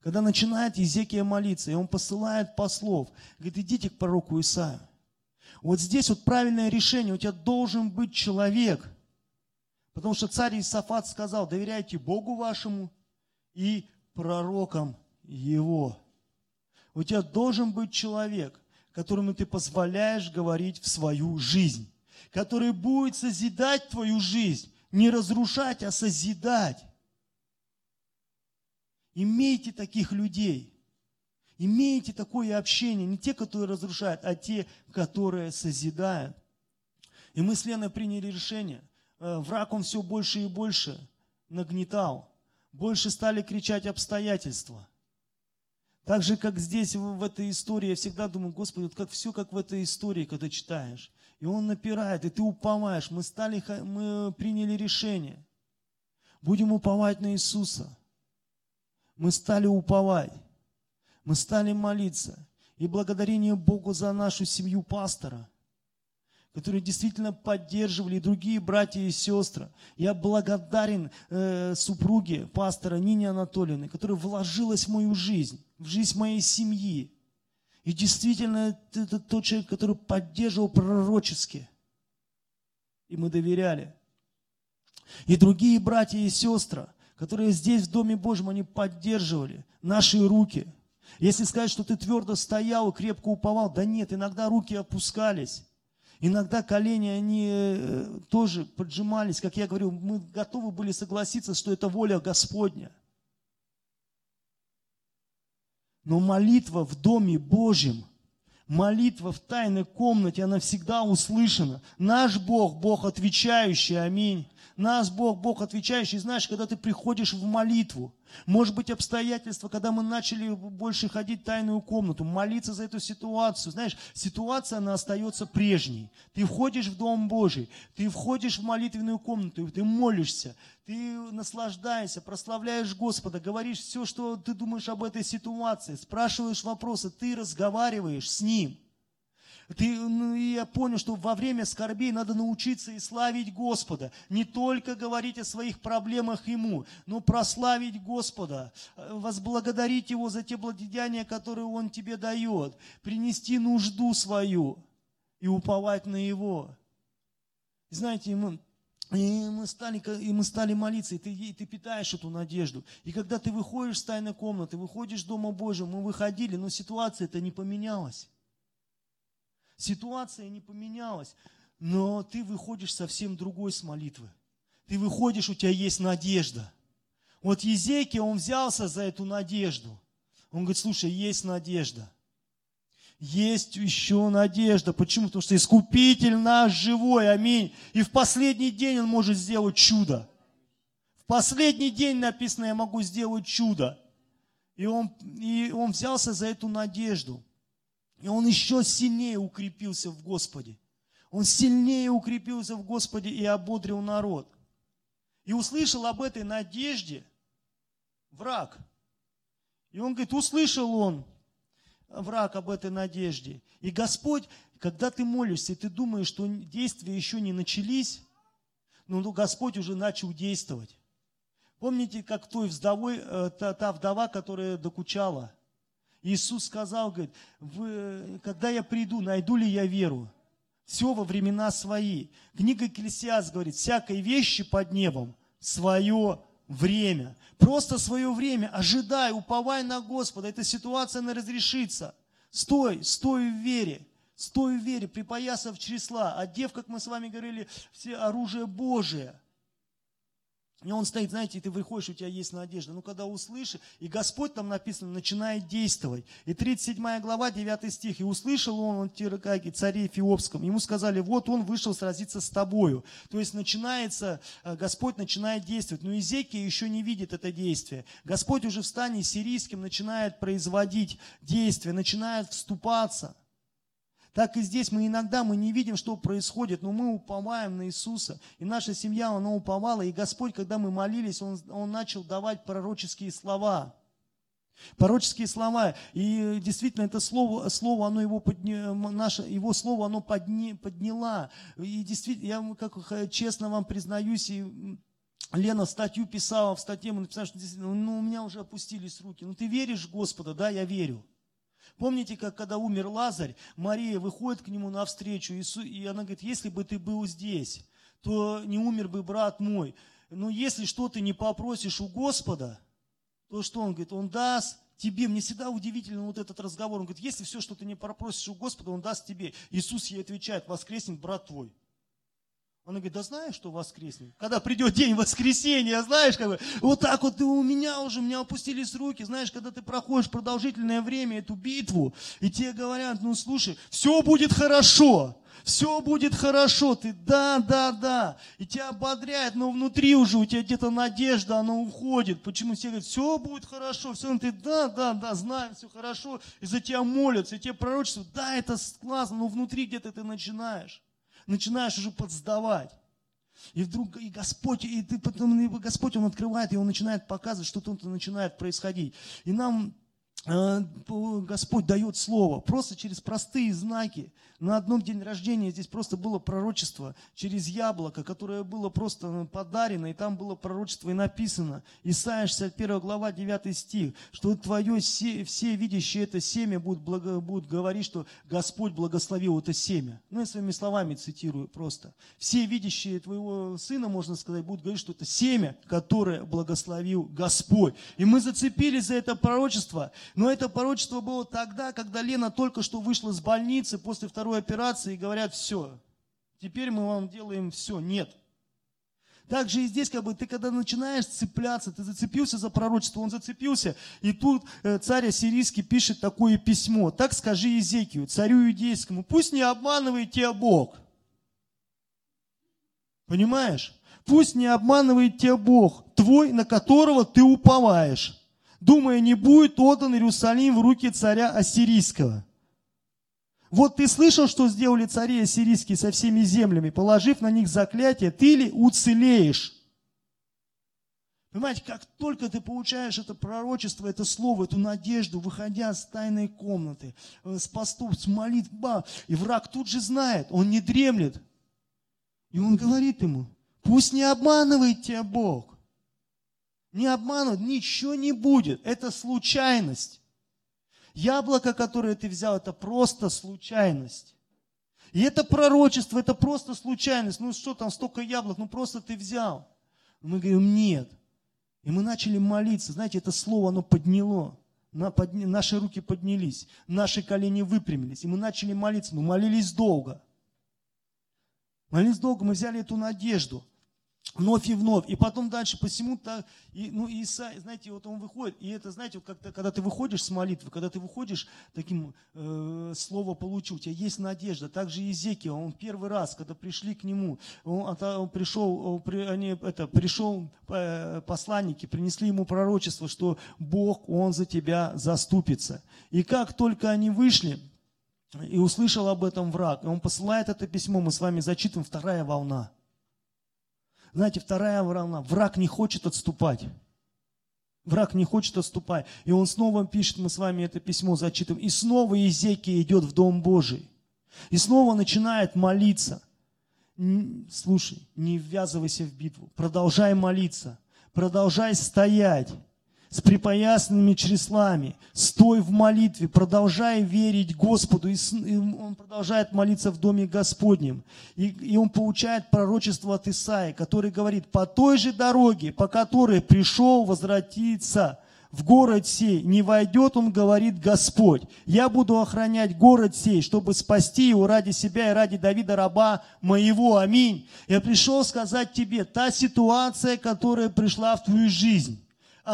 когда начинает Езекия молиться, и он посылает послов, говорит, идите к пророку Исаию. Вот здесь вот правильное решение, у тебя должен быть человек. Потому что царь Исафат сказал, доверяйте Богу вашему и пророкам его. У тебя должен быть человек, которому ты позволяешь говорить в свою жизнь, который будет созидать твою жизнь, не разрушать, а созидать. Имейте таких людей. Имейте такое общение. Не те, которые разрушают, а те, которые созидают. И мы с Леной приняли решение. Э, враг он все больше и больше нагнетал. Больше стали кричать обстоятельства. Так же, как здесь, в этой истории, я всегда думаю, Господи, вот как все, как в этой истории, когда читаешь. И он напирает, и ты уповаешь. Мы, стали, мы приняли решение. Будем уповать на Иисуса мы стали уповать, мы стали молиться. И благодарение Богу за нашу семью пастора, которые действительно поддерживали, и другие братья и сестры. Я благодарен э, супруге пастора Нине Анатольевны, которая вложилась в мою жизнь, в жизнь моей семьи. И действительно, это тот человек, который поддерживал пророчески. И мы доверяли. И другие братья и сестры, которые здесь, в Доме Божьем, они поддерживали наши руки. Если сказать, что ты твердо стоял, крепко уповал, да нет, иногда руки опускались. Иногда колени, они э, тоже поджимались. Как я говорю, мы готовы были согласиться, что это воля Господня. Но молитва в Доме Божьем, молитва в тайной комнате, она всегда услышана. Наш Бог, Бог отвечающий, аминь. Нас Бог, Бог отвечающий. Знаешь, когда ты приходишь в молитву, может быть, обстоятельства, когда мы начали больше ходить в тайную комнату, молиться за эту ситуацию. Знаешь, ситуация, она остается прежней. Ты входишь в Дом Божий, ты входишь в молитвенную комнату, ты молишься, ты наслаждаешься, прославляешь Господа, говоришь все, что ты думаешь об этой ситуации, спрашиваешь вопросы, ты разговариваешь с Ним – ты, ну, и я понял, что во время скорбей надо научиться и славить Господа. Не только говорить о своих проблемах Ему, но прославить Господа, возблагодарить Его за те благодеяния, которые Он тебе дает, принести нужду свою и уповать на Его. Знаете, мы, и мы, стали, и мы стали молиться, и ты, и ты питаешь эту надежду. И когда ты выходишь с тайной комнаты, выходишь из Дома Божьего, мы выходили, но ситуация это не поменялась. Ситуация не поменялась, но ты выходишь совсем другой с молитвы. Ты выходишь, у тебя есть надежда. Вот Езекия, он взялся за эту надежду. Он говорит, слушай, есть надежда. Есть еще надежда. Почему? Потому что Искупитель наш живой, аминь. И в последний день Он может сделать чудо. В последний день написано, я могу сделать чудо. И он, и он взялся за эту надежду. И он еще сильнее укрепился в Господе. Он сильнее укрепился в Господе и ободрил народ. И услышал об этой надежде враг. И он говорит, услышал он, враг, об этой надежде. И Господь, когда ты молишься, ты думаешь, что действия еще не начались, но ну, Господь уже начал действовать. Помните, как той вдовой, э, та, та вдова, которая докучала? Иисус сказал, говорит, вы, когда я приду, найду ли я веру? Все во времена свои. Книга Екклесиас говорит, всякой вещи под небом свое время. Просто свое время. Ожидай, уповай на Господа. Эта ситуация не разрешится. Стой, стой в вере. Стой в вере, припоясав чресла, одев, как мы с вами говорили, все оружие Божие – и он стоит, знаете, и ты выходишь, у тебя есть надежда. Ну, когда услышишь, и Господь там написано, начинает действовать. И 37 глава, 9 стих. И услышал он, он Тиракаги, царе Эфиопском. Ему сказали, вот он вышел сразиться с тобою. То есть начинается, э, Господь начинает действовать. Но Изекия еще не видит это действие. Господь уже в стане сирийским начинает производить действия, начинает вступаться. Так и здесь мы иногда мы не видим, что происходит, но мы уповаем на Иисуса. И наша семья, она уповала. И Господь, когда мы молились, Он, он начал давать пророческие слова. Пророческие слова. И действительно, это слово, слово оно его, подня, наше, его слово, оно подня, подняло. И действительно, я как честно вам признаюсь, и Лена статью писала, в статье мы написали, что ну, у меня уже опустились руки. Ну, ты веришь в Господа? Да, я верю. Помните, как когда умер Лазарь, Мария выходит к нему навстречу, и она говорит, если бы ты был здесь, то не умер бы брат мой. Но если что ты не попросишь у Господа, то что он говорит? Он даст тебе. Мне всегда удивительно вот этот разговор. Он говорит, если все, что ты не попросишь у Господа, Он даст тебе. Иисус ей отвечает, воскреснет брат твой. Она говорит, да знаешь, что воскреснет? Когда придет день воскресенья, знаешь, как бы, вот так вот у меня уже, у меня опустились руки, знаешь, когда ты проходишь продолжительное время эту битву, и тебе говорят, ну слушай, все будет хорошо, все будет хорошо, ты да, да, да, и тебя ободряет, но внутри уже у тебя где-то надежда, она уходит. Почему все говорят, все будет хорошо, все, ты да, да, да, знаем, все хорошо, и за тебя молятся, и тебе пророчество, да, это классно, но внутри где-то ты начинаешь начинаешь уже подсдавать. И вдруг и Господь, и ты потом, и Господь, Он открывает, и Он начинает показывать, что-то начинает происходить. И нам Господь дает слово, просто через простые знаки. На одном день рождения здесь просто было пророчество через яблоко, которое было просто ну, подарено, и там было пророчество и написано. Исайя 61 глава 9 стих, что твое все, все видящие это семя будут, благо, будут говорить, что Господь благословил это семя. Ну, я своими словами цитирую просто. Все видящие твоего сына, можно сказать, будут говорить, что это семя, которое благословил Господь. И мы зацепились за это пророчество, но это порочество было тогда, когда Лена только что вышла с больницы после второй операции и говорят, все, теперь мы вам делаем все. Нет. Также и здесь, как бы, ты когда начинаешь цепляться, ты зацепился за пророчество, он зацепился, и тут э, царь ассирийский пишет такое письмо. Так скажи Езекию, царю иудейскому, пусть не обманывает тебя Бог. Понимаешь? Пусть не обманывает тебя Бог, твой, на которого ты уповаешь думая, не будет отдан Иерусалим в руки царя Ассирийского. Вот ты слышал, что сделали цари ассирийские со всеми землями, положив на них заклятие, ты ли уцелеешь? Понимаете, как только ты получаешь это пророчество, это слово, эту надежду, выходя с тайной комнаты, э, с постов, с молитв, и враг тут же знает, он не дремлет. И он говорит ему, пусть не обманывает тебя Бог. Не обманут, ничего не будет. Это случайность. Яблоко, которое ты взял, это просто случайность. И это пророчество, это просто случайность. Ну что там, столько яблок, ну просто ты взял. Мы говорим, нет. И мы начали молиться. Знаете, это слово, оно подняло. На, подня, наши руки поднялись, наши колени выпрямились. И мы начали молиться. Мы молились долго. Молились долго, мы взяли эту надежду. Вновь и вновь. И потом дальше посему-то, и, ну, Иса, знаете, вот он выходит, и это, знаете, вот как-то, когда ты выходишь с молитвы, когда ты выходишь, таким э, слово получил, у тебя есть надежда. Также Езекия, он первый раз, когда пришли к нему, он, он пришел, они, это, пришел э, посланники, принесли ему пророчество, что Бог, Он за тебя заступится. И как только они вышли, и услышал об этом враг, и он посылает это письмо, мы с вами зачитываем, вторая волна – знаете, вторая волна. Враг не хочет отступать. Враг не хочет отступать. И он снова пишет, мы с вами это письмо зачитываем. И снова Езекия идет в Дом Божий. И снова начинает молиться. Слушай, не ввязывайся в битву. Продолжай молиться. Продолжай стоять с припоясанными чреслами, стой в молитве, продолжай верить Господу. И, он продолжает молиться в Доме Господнем. И, и он получает пророчество от Исаи, который говорит, по той же дороге, по которой пришел возвратиться в город сей, не войдет, он говорит Господь. Я буду охранять город сей, чтобы спасти его ради себя и ради Давида, раба моего. Аминь. Я пришел сказать тебе, та ситуация, которая пришла в твою жизнь,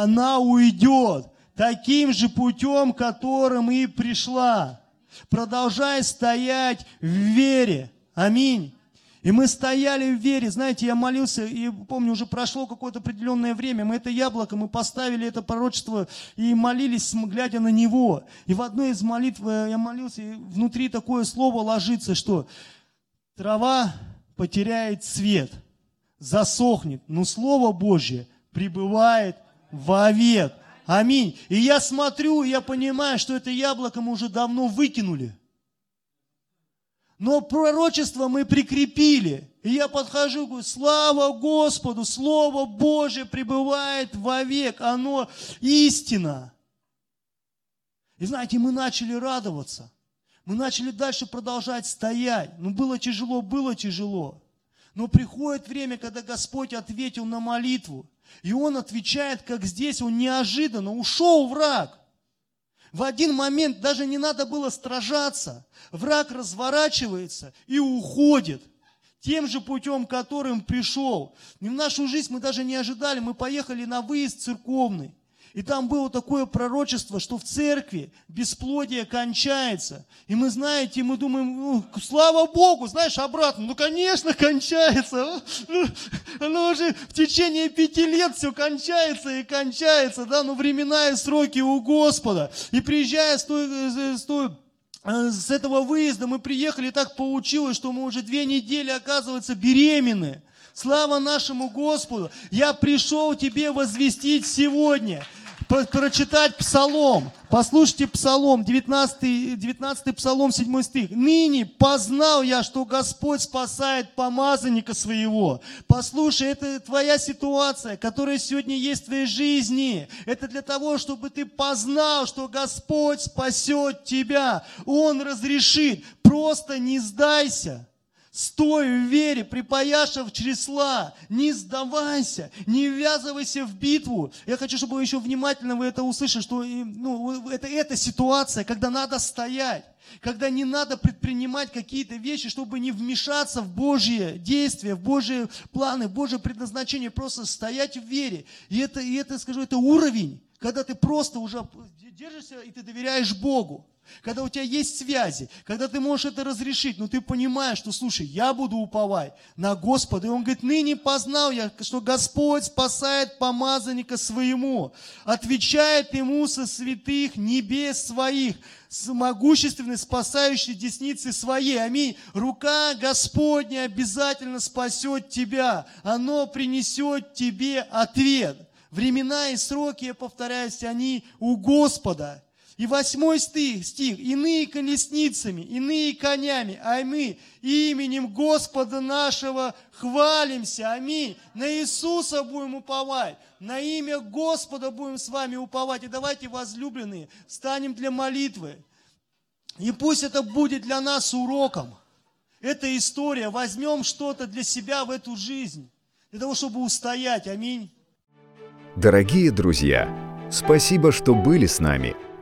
она уйдет таким же путем, которым и пришла. Продолжай стоять в вере. Аминь. И мы стояли в вере, знаете, я молился, и помню, уже прошло какое-то определенное время, мы это яблоко, мы поставили это пророчество и молились, глядя на него. И в одной из молитв э, я молился, и внутри такое слово ложится, что трава потеряет цвет, засохнет, но Слово Божье пребывает вовек. Аминь. И я смотрю, и я понимаю, что это яблоко мы уже давно выкинули. Но пророчество мы прикрепили. И я подхожу, говорю, слава Господу, Слово Божье пребывает вовек, оно истина. И знаете, мы начали радоваться. Мы начали дальше продолжать стоять. Ну, было тяжело, было тяжело. Но приходит время, когда Господь ответил на молитву. И он отвечает, как здесь, он неожиданно ушел враг. В один момент даже не надо было стражаться. Враг разворачивается и уходит тем же путем, которым пришел. И в нашу жизнь мы даже не ожидали. Мы поехали на выезд церковный. И там было такое пророчество, что в церкви бесплодие кончается. И мы, знаете, мы думаем, слава Богу, знаешь, обратно, ну, конечно, кончается. Ну, оно уже в течение пяти лет все кончается и кончается, да, но времена и сроки у Господа. И приезжая с той, с той э, с этого выезда мы приехали, и так получилось, что мы уже две недели, оказывается, беременны. Слава нашему Господу! Я пришел тебе возвестить сегодня – прочитать псалом. Послушайте псалом, 19, 19 псалом, 7 стих. «Ныне познал я, что Господь спасает помазанника своего». Послушай, это твоя ситуация, которая сегодня есть в твоей жизни. Это для того, чтобы ты познал, что Господь спасет тебя. Он разрешит. Просто не сдайся. Стой в вере, припаяшав чресла, не сдавайся, не ввязывайся в битву. Я хочу, чтобы вы еще внимательно вы это услышали, что ну, это, это ситуация, когда надо стоять, когда не надо предпринимать какие-то вещи, чтобы не вмешаться в Божье действия, в Божьи планы, в Божье предназначение, просто стоять в вере. И это, и это скажу, это уровень, когда ты просто уже держишься и ты доверяешь Богу когда у тебя есть связи, когда ты можешь это разрешить, но ты понимаешь, что, слушай, я буду уповать на Господа. И он говорит, ныне познал я, что Господь спасает помазанника своему, отвечает ему со святых небес своих, с могущественной спасающей десницы своей. Аминь. Рука Господня обязательно спасет тебя. Оно принесет тебе ответ. Времена и сроки, я повторяюсь, они у Господа. И восьмой стих, стих, иные колесницами, иные конями, а мы именем Господа нашего хвалимся. Аминь. На Иисуса будем уповать, на имя Господа будем с вами уповать. И давайте, возлюбленные, станем для молитвы. И пусть это будет для нас уроком. Эта история, возьмем что-то для себя в эту жизнь, для того, чтобы устоять. Аминь.
Дорогие друзья, спасибо, что были с нами –